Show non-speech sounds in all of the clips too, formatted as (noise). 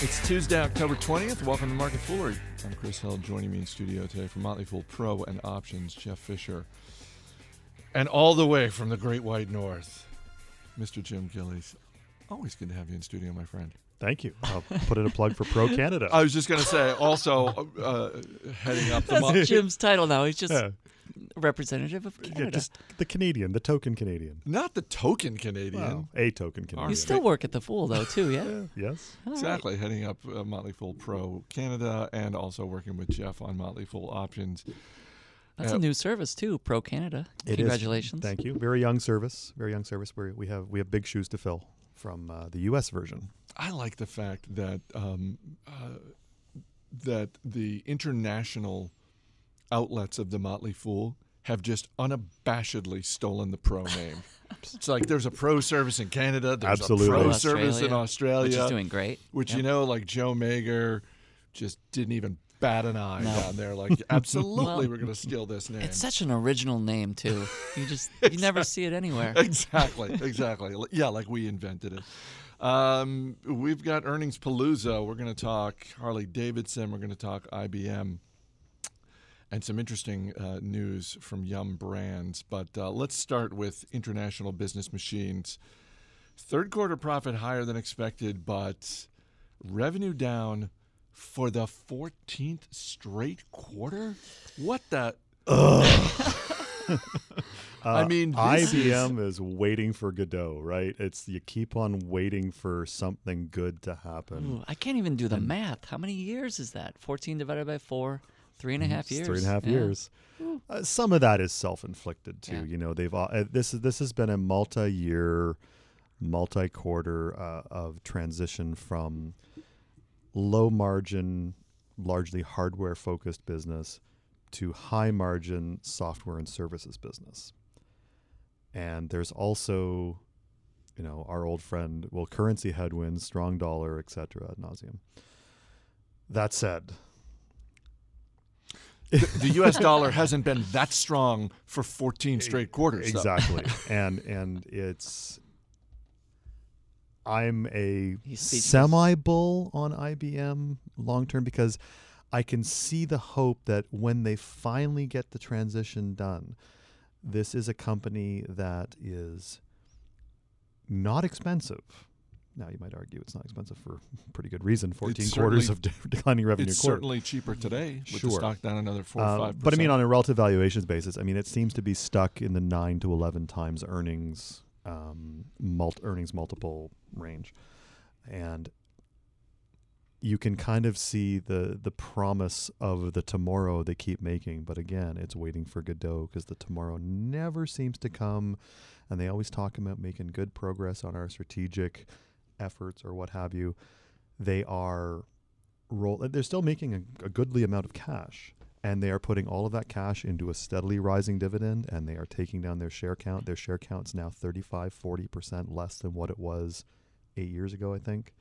It's Tuesday, October 20th. Welcome to Market Foolery. I'm Chris Hill. Joining me in studio today from Motley Fool Pro and Options, Jeff Fisher. And all the way from the Great White North, Mr. Jim Gillies. Always good to have you in studio, my friend. Thank you. I'll put in a plug for Pro Canada. I was just going to say, also uh, heading up the. Mo- That's Jim's title now. He's just Yeah. representative of Canada. Yeah, just the Canadian, the token Canadian. not the token Canadian. Well, a token Canadian. you still work at the Fool though, too, yeah. (laughs) Yeah, yes. All right. Exactly, heading up uh, Motley Fool Pro Canada and also working with Jeff on Motley Fool Options. That's Uh, a new service too. Pro Canada. It is. Congratulations. Thank you. Very young service. Very young service. Where we have we have big shoes to fill from uh, the U.S. version. I like the fact that um, uh, that the international outlets of the Motley Fool have just unabashedly stolen the pro name. (laughs) it's like there's a pro service in Canada, there's Absolutely. a pro Pro service in Australia, Australia, Which is doing great. which Yep. you know, like Joe Magyer just didn't even bat an eye No. down there. Like, (laughs) absolutely, Well, we're going to steal this name. It's such an original name too. You just (laughs) you never see it anywhere. (laughs) exactly, exactly. Yeah, like we invented it. Um, we've got earnings palooza. We're going to talk Harley Davidson. We're going to talk IBM, and some interesting uh, news from Yum Brands. But uh, let's start with International Business Machines. Third quarter profit higher than expected, but revenue down for the 14th straight quarter. What the? (laughs) I mean, this is- IBM is, waiting for Godot, right? It's you keep on waiting for something good to happen. Ooh, I can't even do the math. How many years is that? 14 divided by 4, three and a half years. Three and a half Yeah. years. Uh, some of that is self-inflicted too. Yeah. You know, they've all, uh, this is this has been a multi-year, multi-quarter uh, of transition from low margin, largely hardware-focused business to high margin software and services business. And there's also, you know, our old friend, well, currency headwinds, strong dollar, et cetera, ad nauseum. That said, the U.S. dollar hasn't been that strong for 14 (laughs) straight quarters. exactly (laughs) and and it's i'm a semi bull on ibm long term because i can see the hope that when they finally get the transition done this is a company that is not expensive now you might argue it's not expensive for (laughs) pretty good reason 14 quarters of (laughs) declining revenue It's quarter certainly cheaper today with the Sure. stock down another four or uh, five. but I mean, on a relative valuations basis, I mean, it seems to be stuck in the nine to eleven times earnings, um, mult- earnings multiple range, and you can kind of see the the promise of the tomorrow they keep making. But again, it's waiting for Godot because the tomorrow never seems to come, and they always talk about making good progress on our strategic efforts or what have you. They are roll. They're still making a, a goodly amount of cash, and they are putting all of that cash into a steadily rising dividend, and they are taking down their share count. Their share count's now 35, 40 percent less than what it was eight years ago, I think.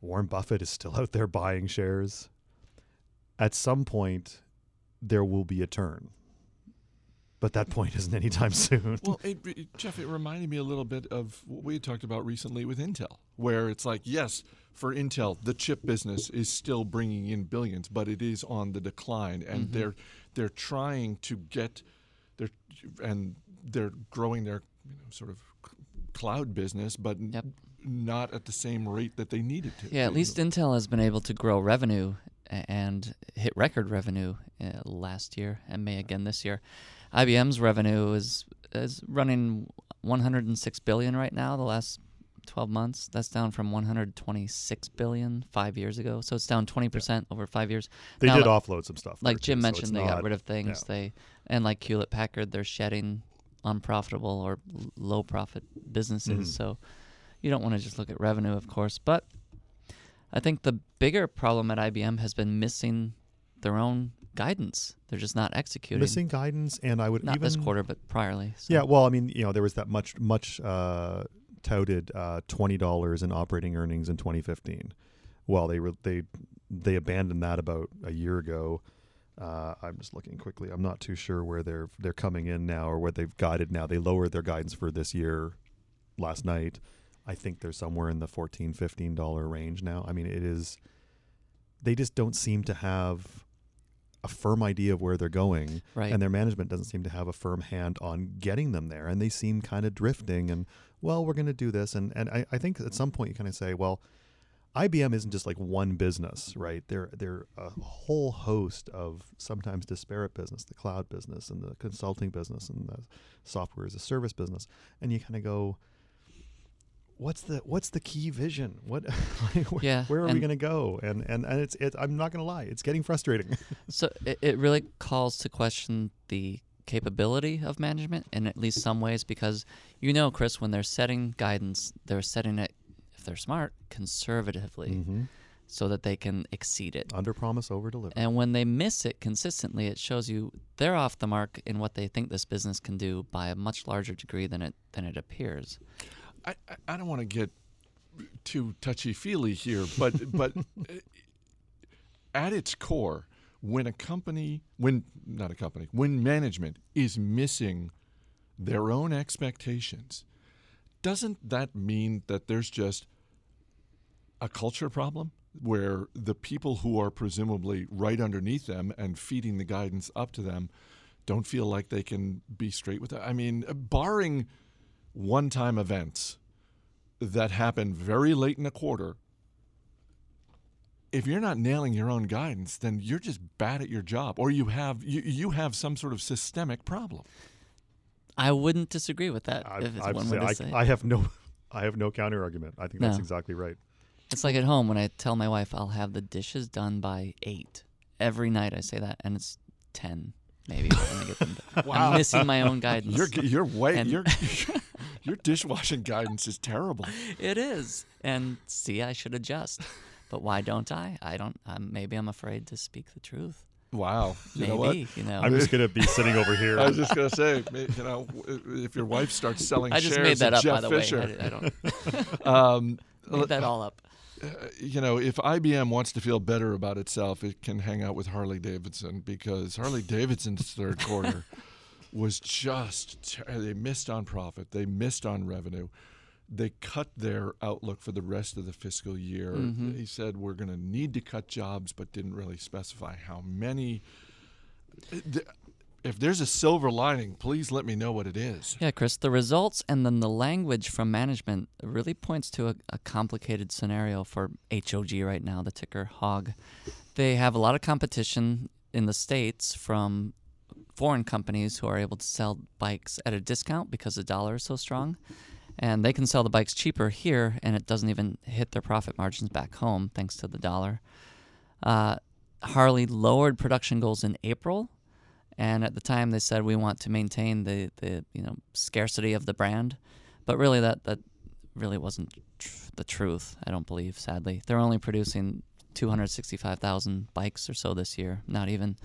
Warren Buffett is still (laughs) out there buying shares. At some point, there will be a turn, but that point isn't anytime soon. well, it, it- Jeff, it reminded me a little bit of what we had talked about recently with Intel, where it's like, yes, for Intel, the chip business is still bringing in billions, but it is on the decline, and Mm-hmm. they're they're trying to get their and they're growing their you know, sort of cloud business, but Yep. not at the same rate that they needed to. Yeah, at least Intel has been able to grow revenue and hit record revenue uh, last year and may again this year. IBM's revenue is is running 106 billion right now. The last 12 months, that's down from 126 billion five years ago. So it's down 20 percent over five years. they now, did like- offload some stuff. Like Jim so mentioned, it's they got rid of things. yeah. They and like Hewlett Packard, they're shedding unprofitable or low profit businesses. Mhm. So you don't want to just look at revenue, of course. But I think the bigger problem at IBM has been missing their own guidance. They're just not executing. missing guidance, and I would not even this quarter, but priorly. So. Yeah, well, I mean, you know, there was that much much uh, touted uh, twenty dollars in operating earnings in 2015. Well, they were they they abandoned that about a year ago. Uh, I'm just looking quickly. I'm not too sure where they're they're coming in now or what they've guided now. They lowered their guidance for this year last night. I think they're somewhere in the 14 15 dollar range now. I mean, it is they just don't seem to have a firm idea of where they're going Right. and their management doesn't seem to have a firm hand on getting them there and they seem kind of drifting and well we're going to do this and and I, I think at some point you kind of say well IBM isn't just like one business right they're they're a whole host of sometimes disparate business the cloud business and the consulting business and the software as a service business and you kind of go what's the what's the key vision what (laughs) like, where, Yeah, where are we going to go and and and it's it, i'm not going to lie it's getting frustrating (laughs) So it, it really calls to question the capability of management in at least some ways because you know, Chris, when they're setting guidance, they're setting it, if they're smart, conservatively mm-hmm. so that they can exceed it. under promise over deliver And when they miss it consistently, it shows you they're off the mark in what they think this business can do by a much larger degree than it than it appears. I, I, don't want to get too touchy feely here, but (laughs) but uh, at its core, when a company, when not a company, when management is missing their own expectations, doesn't that mean that there's just a culture problem where the people who are presumably right underneath them and feeding the guidance up to them don't feel like they can be straight with it? I mean, barring one time events that happen very late in a quarter, if you're not nailing your own guidance, then you're just bad at your job or you have you, you have some sort of systemic problem. I wouldn't disagree with that. I, if it's I, one say, way to I, say. I have no, (laughs) I have no counter argument. I think that's No. exactly right. It's like at home when I tell my wife I'll have the dishes done by eight. Every night I say that, and it's ten maybe when I get them. done. (laughs) Wow. I'm missing my own (laughs) guidance. You're you're way And- your your dishwashing guidance is terrible. it is, and see, I should adjust, but why don't I? I don't. Um, maybe I'm afraid to speak the truth. Wow. You Maybe know what? you know. I'm just gonna be sitting over here. I was just gonna say, you know, if your wife starts selling I just shares made that up, Jeff by the way. Fisher, I, I don't (laughs) (laughs) um, made that all up. uh, you know, if IBM wants to feel better about itself, it can hang out with Harley Davidson because Harley Davidson's third quarter was just ter- they missed on profit, they missed on revenue. They cut their outlook for the rest of the fiscal year. Mhm. He said we're going to need to cut jobs, but didn't really specify how many. If there's a silver lining, please let me know what it is. Yeah, Chris, the results and then the language from management really points to a, a complicated scenario for HOG right now, the ticker HOG. They have a lot of competition in the States from foreign companies who are able to sell bikes at a discount because the dollar is so strong. And they can sell the bikes cheaper here, and it doesn't even hit their profit margins back home thanks to the dollar. Uh, Harley lowered production goals in April, and at the time they said we want to maintain the, the you know scarcity of the brand, but really that that really wasn't tr- the truth. I don't believe. Sadly, they're only producing 265,000 bikes or so this year, not even.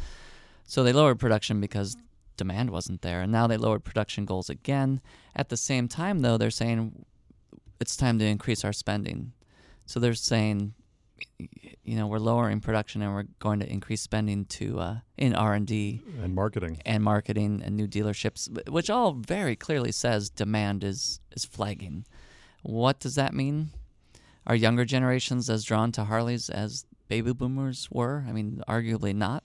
So they lowered production because demand wasn't there, and now they lowered production goals again. At the same time, though, they're saying it's time to increase our spending. So they're saying, you know, we're lowering production and we're going to increase spending to uh, in R and D and marketing. and marketing and new dealerships, which all very clearly says demand is is flagging. What does that mean? Are younger generations as drawn to Harleys as baby boomers were? I mean, arguably not.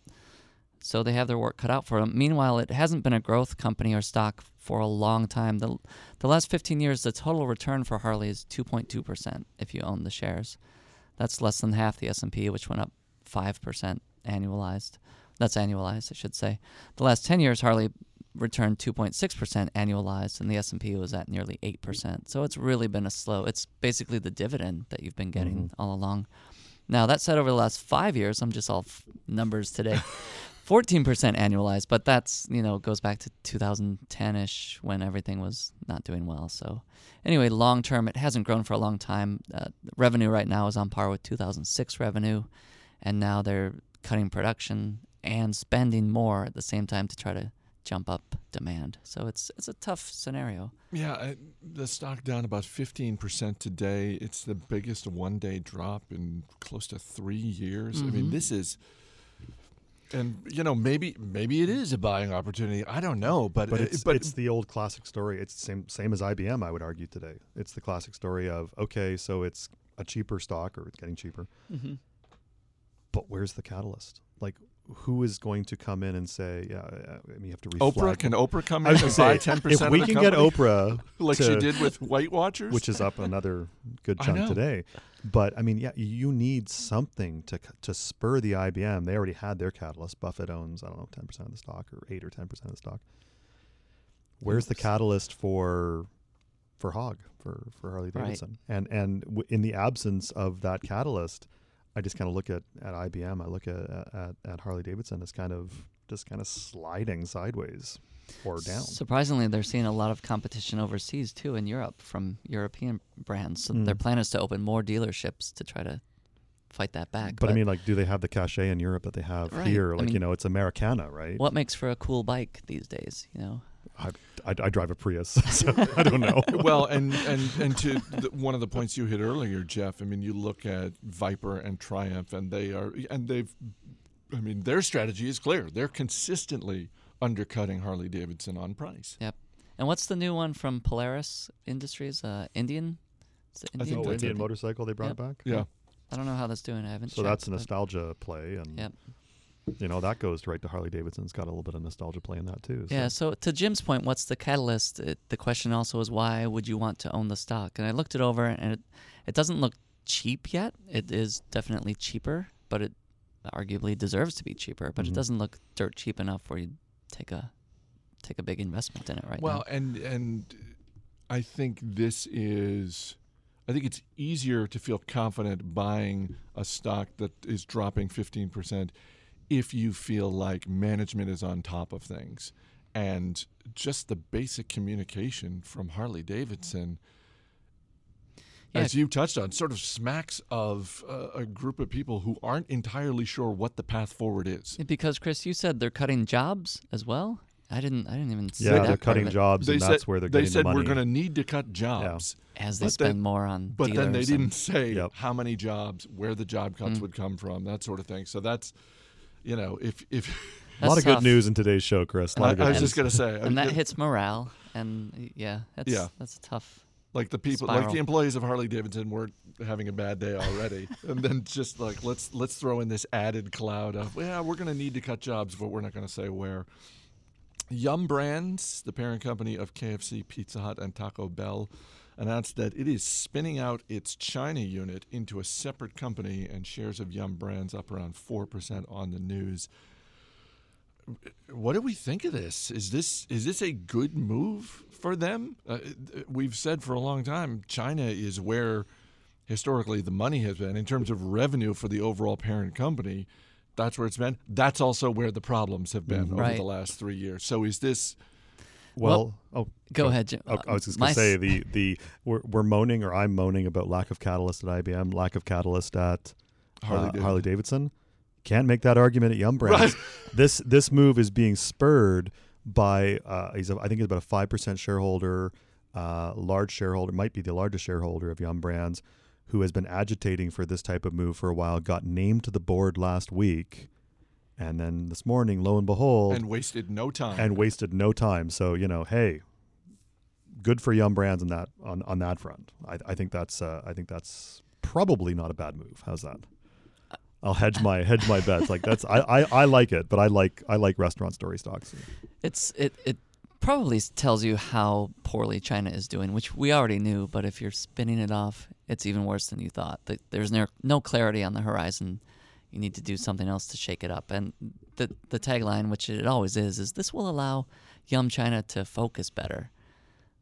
So they have their work cut out for them. Meanwhile, it hasn't been a growth company or stock for a long time. The the last 15 years, the total return for Harley is 2.2% if you own the shares. That's less than half the S&P, which went up 5% annualized. That's annualized, I should say. The last 10 years, Harley returned 2.6% annualized, and the S&P was at nearly 8%. So it's really been a slow. It's basically the dividend that you've been getting Mhm. all along. Now that said, over the last five years, I'm just all f- numbers today. (laughs) 14% annualized, but that's, you know, goes back to 2010-ish when everything was not doing well. So anyway, long term, it hasn't grown for a long time. Uh, revenue right now is on par with 2006 revenue, and now they're cutting production and spending more at the same time to try to jump up demand. So it's it's a tough scenario. Yeah, I, the stock down about 15% today. It's the biggest one day drop in close to three years. I mean, Mhm. this is. And you know maybe maybe it is a buying opportunity. I don't know, but But uh, it's but it's the old classic story. It's the same same as IBM. I would argue today. It's the classic story of okay, so it's a cheaper stock or it's getting cheaper, hmm but where's the catalyst? Like, who is going to come in and say, yeah, uh, I mean, you have to reflag. Oprah can Oprah come I in was and gonna buy say, ten if we of the can get Oprah, (laughs) like she did with Weight Watchers, which is up another good chunk today. But I mean, yeah, you need something to to spur the IBM. They already had their catalyst. Buffett owns I don't know ten percent of the stock or eight or ten percent of the stock. Where's the catalyst for for Hog for for Harley Right. Davidson? And and w- in the absence of that catalyst, I just kind of look at at IBM. I look at at, at Harley Davidson as kind of just kind of sliding sideways or down. Surprisingly, they're seeing a lot of competition overseas too in Europe from European brands. So their Mm. plan is to open more dealerships to try to fight that back. But, I mean, like, do they have the cachet in Europe that they have Right. here? I Like, you know, it's Americana, right? what makes for a cool bike these days? You know, I, I, I drive a Prius, (laughs) so I don't know. (laughs) well, and and and to the, one of the points you hit earlier, Jeff. I mean, you look at Viper and Triumph, and they are, and they've, I mean, their strategy is clear. They're consistently undercutting Harley Davidson on price. Yep. And what's the new one from Polaris Industries? Uh, Indian. Is it I think oh, they Indian motorcycle they brought Yep. back. Yeah, I don't know how that's doing. I haven't. So that's a nostalgia play, and Yep. You know that goes right to Harley Davidson's got a little bit of nostalgia play in that too. so- Yeah. So to Jim's point, what's the catalyst? It, the question also is why would you want to own the stock? And I looked it over, and it, it doesn't look cheap yet. It is definitely cheaper, but it arguably deserves to be cheaper. But Mhm. it doesn't look dirt cheap enough where you take a take a big investment in it right well, now. and and I think this is, I think it's easier to feel confident buying a stock that is dropping fifteen percent if you feel like management is on top of things, and just the basic communication from Harley Davidson. Yeah. As you touched on, sort of smacks of uh, a group of people who aren't entirely sure what the path forward is. Because Chris, you said they're cutting jobs as well. I didn't. I didn't even see yeah, that they're cutting jobs, They and said that's where they're they getting said the money. we're going to need to cut jobs. as they but spend then- more on. But then they and- didn't say Yep. how many jobs, where the job cuts Mm. would come from, that sort of thing. So that's, you know, if if a lot That's of good news in today's show, Chris. A lot I, of good I was news. just gonna say, and I- that hits morale. And yeah, that's Yeah. that's tough. like the people, like the employees of Harley Davidson were having a bad day already, (laughs) and then just like let's let's throw in this added cloud of, yeah, we're gonna need to cut jobs, but we're not gonna say where. Yum Brands, the parent company of KFC, Pizza Hut, and Taco Bell, announced that it is spinning out its China unit into a separate company, and shares of Yum Brands up around 4% on the news. What do we think of this? Is this is this a good move for them? Uh, we've said for a long time China is where historically the money has been in terms of revenue for the overall parent company. That's where it's been. That's also where the problems have been Mhm. over the last three years. So is this? Well, oh, Go ahead, Jim. Oh, I was just gonna say the the we're, we're moaning or I'm moaning about lack of catalyst at IBM, lack of catalyst at Harley uh, Davidson. Harley Davidson. Can't make that argument at Yum Brands. Right. (laughs) This this move is being spurred by uh, he's a, I think he's about a five percent shareholder, uh, large shareholder, might be the largest shareholder of Yum Brands, who has been agitating for this type of move for a while. Got named to the board last week, and then this morning, lo and behold, and wasted no time. and wasted no time. So you know, hey, good for Yum Brands on that on, on that front. I, I think that's uh, I think that's probably not a bad move. How's that? I'll hedge my hedge my bets. Like that's I, I, I like it, but I like I like restaurant story stocks. It's it it probably tells you how poorly China is doing, which we already knew. But if you're spinning it off, it's even worse than you thought. There's no no clarity on the horizon. You need to do something else to shake it up. And the the tagline, which it always is, is this will allow Yum China to focus better.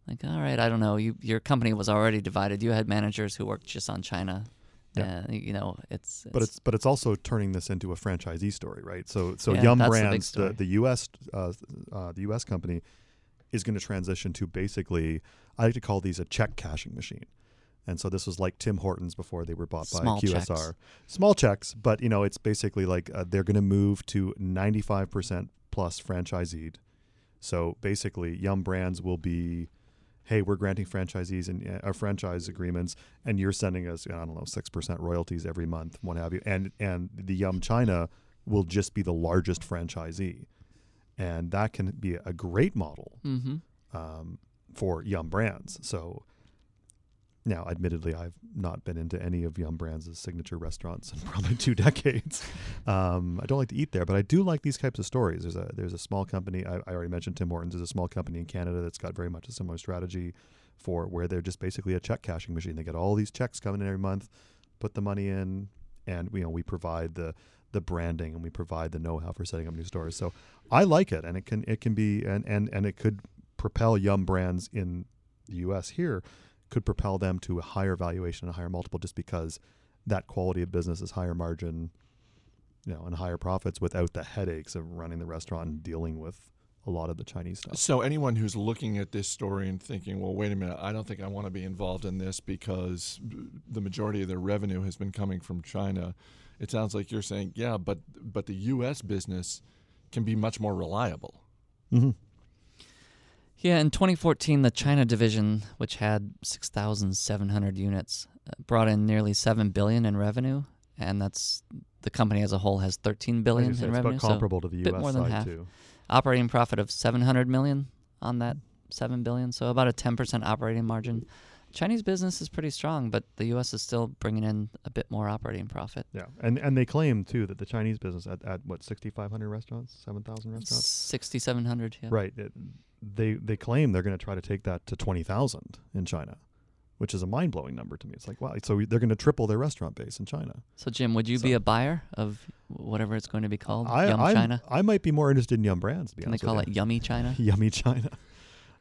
Like, all right, I don't know. You your company was already divided. You had managers who worked just on China. Yeah. Uh, you know, it's, But it's but it's also turning this into a franchisee story, right? So so Yeah, Yum that's the Brands, the, the U.S. Uh, uh, the U.S. company, is going to transition to basically I like to call these a check cashing machine. And so this was like Tim Hortons before they were bought Small by QSR. checks. Small checks, but you know it's basically like uh, they're going to move to 95% plus franchiseed. So basically, Yum Brands will be, hey, we're granting franchisees and uh, our franchise agreements, and you're sending us I don't know six percent royalties every month, what have you, and and the Yum China will just be the largest franchisee, and that can be a great model Mm-hmm. um, for Yum Brands. So now, admittedly, I've not been into any of Yum Brands' signature restaurants in (laughs) probably two decades. Um, I don't like to eat there, but I do like these types of stories. There's a there's a small company I, I already mentioned Tim Hortons is a small company in Canada that's got very much a similar strategy for where they're just basically a check cashing machine. They get all these checks coming in every month, put the money in, and you know we provide the the branding and we provide the know-how for setting up new stores. So I like it, and it can it can be and and and it could propel Yum Brands in the U.S. here could propel them to a higher valuation and a higher multiple just because that quality of business is higher margin, you know, and higher profits without the headaches of running the restaurant and dealing with a lot of the Chinese stuff. So anyone who's looking at this story and thinking, "Well, wait a minute, I don't think I want to be involved in this because the majority of their revenue has been coming from China," it sounds like you're saying, "Yeah, but but the U.S. business can be much more reliable." Mm-hmm. Yeah, in 2014, the China division, which had 6,700 units, uh, brought in nearly 7 billion in revenue, and that's the company as a whole has 13 billion in revenue. about So comparable to the bit more than side half. too. operating profit of 700 million on that 7 billion, so about a 10% operating margin. Chinese business is pretty strong, but the U.S. is still bringing in a bit more operating profit. Yeah, and and they claim too that the Chinese business at, at what 6,500 restaurants, 7,000 restaurants, 6,700. Yeah. right? It, they they claim they're going to try to take that to 20,000 in China, which is a mind blowing number to me. It's like wow, so they're going to triple their restaurant base in China. So, Jim, would you So- be a buyer of whatever it's going to be called? I Yum I'm- China? I might be more interested in Yum Brands. To be Can they call it Yummy China? (laughs) Yummy China?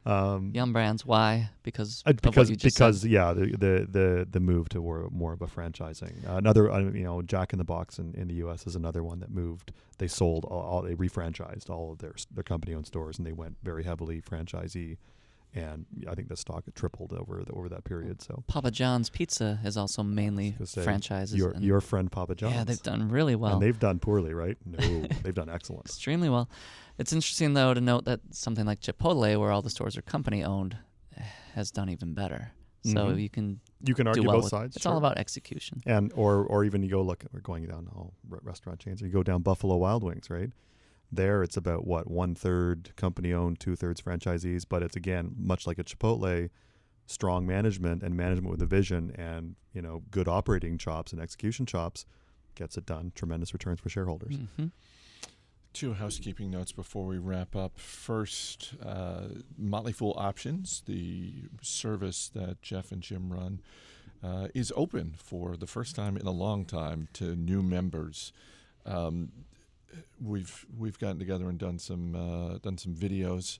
Um, Yum Brands. Why? Because Uh, because you just because said. yeah the, the the the move to more, more of a franchising uh, another uh, you know Jack in the Box in, in the U.S. is another one that moved they sold all, all they refranchised all of their their company owned stores and they went very heavily franchisee and I think the stock tripled over the, over that period so Papa John's Pizza is also mainly say, franchises. your and your friend Papa John's yeah, they've done really well. and they've done poorly right no they've done excellent extremely well. It's interesting though to note that something like Chipotle, where all the stores are company owned, has done even better. So Mhm. you can you can argue well both with, sides It's sure. all about execution. and or or even you go look we're going down all restaurant chains Or you go down buffalo wild wings right there it's about what one third company owned two thirds franchisees but it's again much like a chipotle strong management and management with a vision and you know good operating chops and execution chops gets it done tremendous returns for shareholders hmm Two housekeeping notes before we wrap up. First, uh, Motley Fool Options, the service that Jeff and Jim run, uh, is open for the first time in a long time to new members. Um, we've we've gotten together and done some uh, done some videos.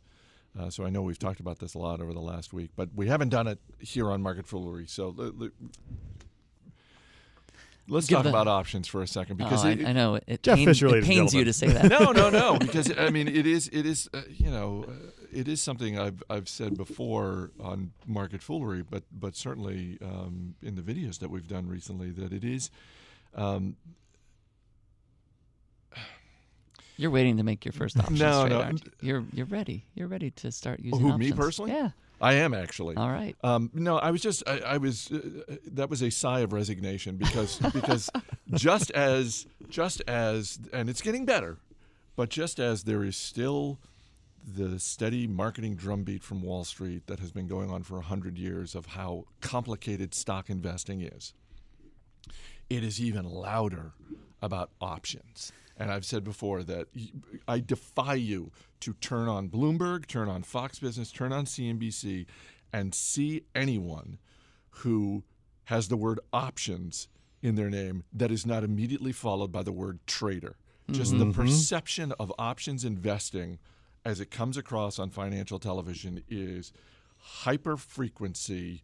Uh, so I know we've talked about this a lot over the last week, but we haven't done it here on Market Foolery. So let, us Give talk the- about options for a second because oh, it, I, I know it, it, Jeff pain- Fisher, it pains you to say that. no, no, no. (laughs) Because I mean, it is, it is, uh, you know, uh, it is something I've I've said before on market foolery, but but certainly um, in the videos that we've done recently, that it is. Um, You're waiting to make your first option (laughs) No, straight, no. You're you're ready. You're ready to start using who, me personally? Yeah. I am actually. All right. Um, no, I was just I, I was uh, that was a sigh of resignation because (laughs) because just as just as and it's getting better, but just as there is still the steady marketing drumbeat from Wall Street that has been going on for a hundred years of how complicated stock investing is. It is even louder about options. And I've said before that I defy you to turn on Bloomberg, turn on Fox Business, turn on CNBC, and see anyone who has the word options in their name that is not immediately followed by the word trader. Just the perception of options investing as it comes across on financial television is hyper frequency,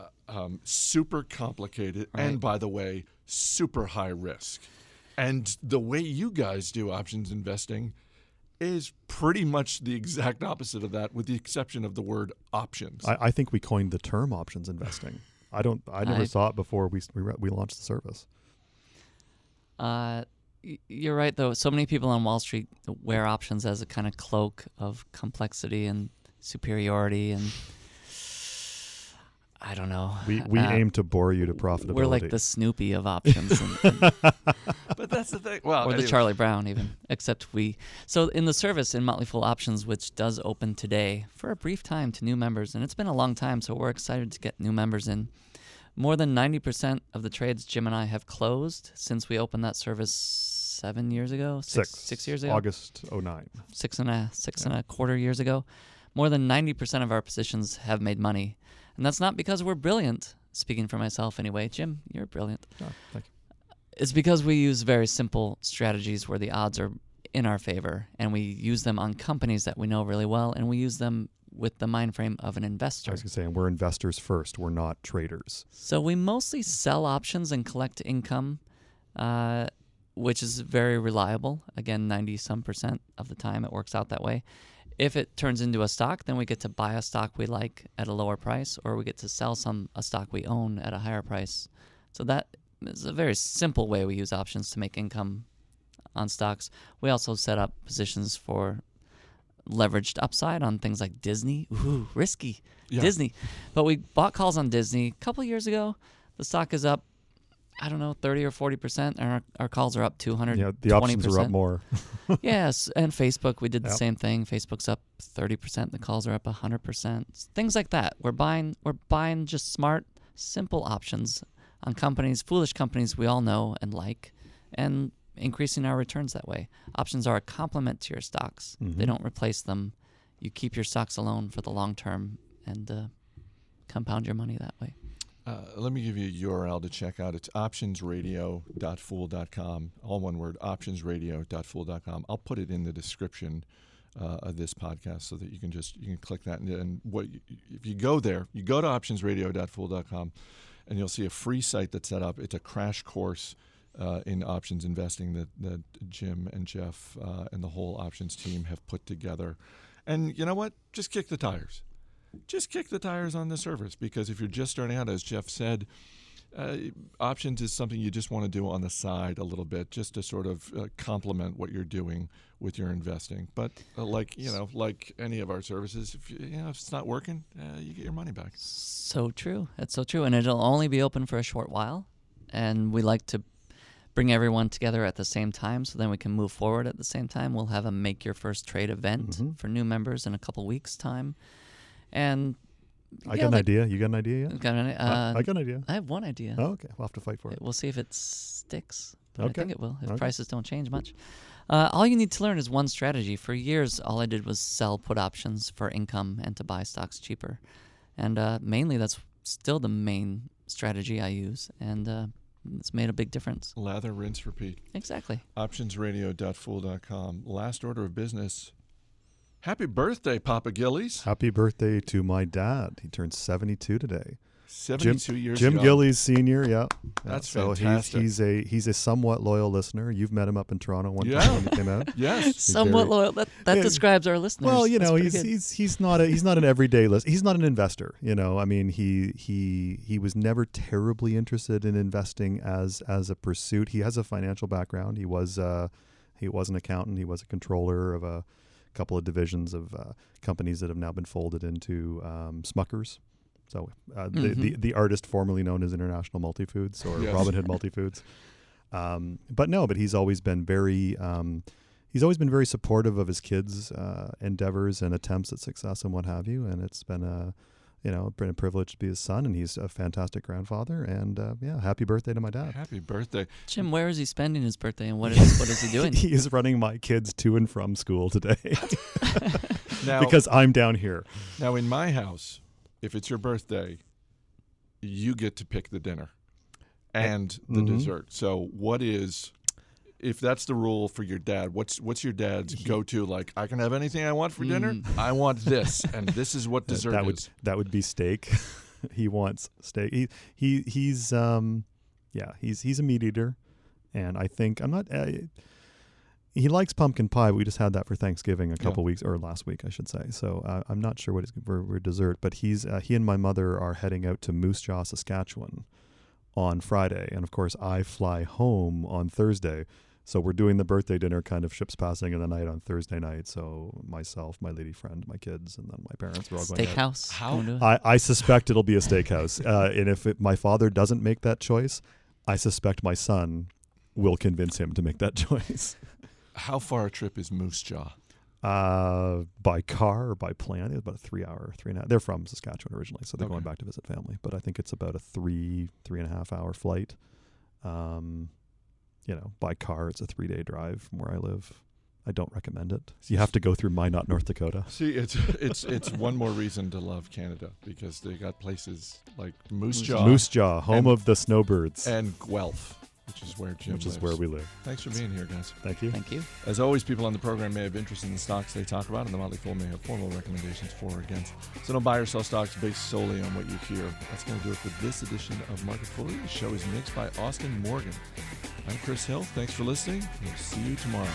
uh, um, super complicated, and by the way, super high risk. And the way you guys do options investing is pretty much the exact opposite of that, with the exception of the word options. I, I think we coined the term options investing I don't I never I- saw it before we we, re- we launched the service Uh, you're right, though. So many people on Wall Street wear options as a kind of cloak of complexity and superiority, and I don't know. we we Uh, aim to bore you to profitability We're like the Snoopy of options. and, and (laughs) but that's the thing. Well, or the. Charlie Brown, even. Except we. So in the service in Motley Fool Options, which does open today for a brief time to new members, and it's been a long time, so we're excited to get new members in. More than 90% of the trades Jim and I have closed since we opened that service seven years ago, six, Six. six years ago, August 09. six and a six and a quarter years ago. More than 90% of our positions have made money, and that's not because we're brilliant. Speaking for myself, anyway, Jim, you're brilliant. Oh, thank you. It's because we use very simple strategies where the odds are in our favor, and we use them on companies that we know really well, and we use them with the mind frame of an investor. I was going to say, and we're investors first. We're not traders. So we mostly sell options and collect income, uh, which is very reliable. Again, 90 some percent of the time it works out that way. If it turns into a stock, then we get to buy a stock we like at a lower price, or we get to sell some a stock we own at a higher price. So that is a very simple way we use options to make income on stocks. We also set up positions for leveraged upside on things like Disney. Ooh, risky. Yeah. Disney. But we bought calls on Disney a couple years ago. The stock is up, I don't know, 30 or 40%, our, our calls are up 200 Yeah, the options are up more. (laughs) (laughs) yes, and Facebook, we did the Yep. same thing. Facebook's up 30%, the calls are up 100%. Things like that. We're buying we're buying just smart, simple options on companies, foolish companies we all know and like, and increasing our returns that way. Options are a complement to your stocks. They Mhm. don't replace them. You keep your stocks alone for the long term and uh, compound your money that way. Uh, let me give you a URL to check out. It's optionsradio.fool.com. All one word, optionsradio.fool.com. I'll put it in the description uh, of this podcast so that you can just you can click that and, and what if you go there, you go to optionsradio.fool.com and you'll see a free site that's set up. It's a crash course uh, in options investing that, that Jim and Jeff uh, and the whole options team have put together. And you know what? Just kick the tires just kick the tires on the service because if you're just starting out, as Jeff said, uh, options is something you just want to do on the side a little bit, just to sort of uh, complement what you're doing with your investing. But uh, like you know, like any of our services, if you, you know if it's not working, uh, you get your money back. So true. That's so true. And it'll only be open for a short while. And we like to bring everyone together at the same time so then we can move forward at the same time. We'll have a make your first trade event Mhm. for new members in a couple weeks' time. And I yeah, got an like- idea. You got an idea yet? Got any, I- uh, I got an idea. I have one idea. Oh, okay. We'll have to fight for it. We'll see if it sticks. But I think it will if Okay. prices don't change much. Uh, all you need to learn is one strategy. For years, all I did was sell put options for income and to buy stocks cheaper. And uh, mainly, that's still the main strategy I use. And uh, it's made a big difference. Lather, rinse, repeat. Exactly. Optionsradio.fool.com. Last order of business. Happy birthday, Papa Gillies. Happy birthday to my dad. He turned 72 today. 72 years Jim ago. Gillies Senior, yeah. That's so fantastic. He's, he's a he's a somewhat loyal listener. You've met him up in Toronto one Yeah. time when he came out. (laughs) Yes. Somewhat very- loyal. That, that Yeah. describes our listeners. Well, you know, he's good. he's he's not a he's not an everyday list. He's not an investor. You know, I mean, he he he was never terribly interested in investing as as a pursuit. He has a financial background. He was uh, he was an accountant. He was a controller of a couple of divisions of uh, companies that have now been folded into um, Smuckers. So uh, the, the Mhm. the artist formerly known as International Multifoods or Yes. Robin Hood (laughs) Multifoods. Um, but no, but he's always been very um, he's always been very supportive of his kids' uh, endeavors and attempts at success and what have you. And it's been a you know been a privilege to be his son, and he's a fantastic grandfather. And uh, yeah, happy birthday to my dad. Happy birthday. Jim, where is he spending his birthday and what is, what is he (laughs) doing? he is running my kids to and from school today (laughs) Now, (laughs) because I'm down here. now in my house, if it's your birthday, you get to pick the dinner and the Mhm. dessert. So what is if that's the rule for your dad, what's what's your dad's (laughs) go to like I can have anything I want for dinner? Mm. I want this (laughs) and this is what dessert that would is. that would be steak. (laughs) he wants steak. He he he's um yeah he's he's a meat eater, and I think I'm not. Uh, he likes pumpkin pie. We just had that for Thanksgiving a couple weeks or last week, I should say. So uh, I'm not sure what is for, for dessert, but he's uh, he and my mother are heading out to Moose Jaw, Saskatchewan, on Friday, and of course I fly home on Thursday. So we're doing the birthday dinner kind of ships passing in the night on Thursday night. So myself, my lady friend, my kids, and then my parents are all going out. Steakhouse. How- to it? I, I suspect it'll be a steakhouse. (laughs) Uh, and if it, my father doesn't make that choice, I suspect my son will convince him to make that (laughs) choice. How far a trip is Moose Jaw? Uh, by car or by plane, I think it's about a three-hour, three and a half. They're from Saskatchewan originally, so they're going back to visit family. But I think it's about a three, three and a half hour flight. Um, you know, by car, it's a three-day drive from where I live. I don't recommend it. You have to go through Minot, North Dakota. See, it's it's it's one more reason to love Canada because they got places like Moose Jaw, Moose Jaw, home And- of the snowbirds, and Guelph, which is where Jim which is where we live. Thanks for being here, guys. Thank you. Thank you. As always, people on the program may have interest in the stocks they talk about, and the Motley Fool may have formal recommendations for or against. So don't buy or sell stocks based solely on what you hear. That's going to do it for this edition of Market Foolery. The show is mixed by Austin Morgan. I'm Chris Hill. Thanks for listening. We'll see you tomorrow.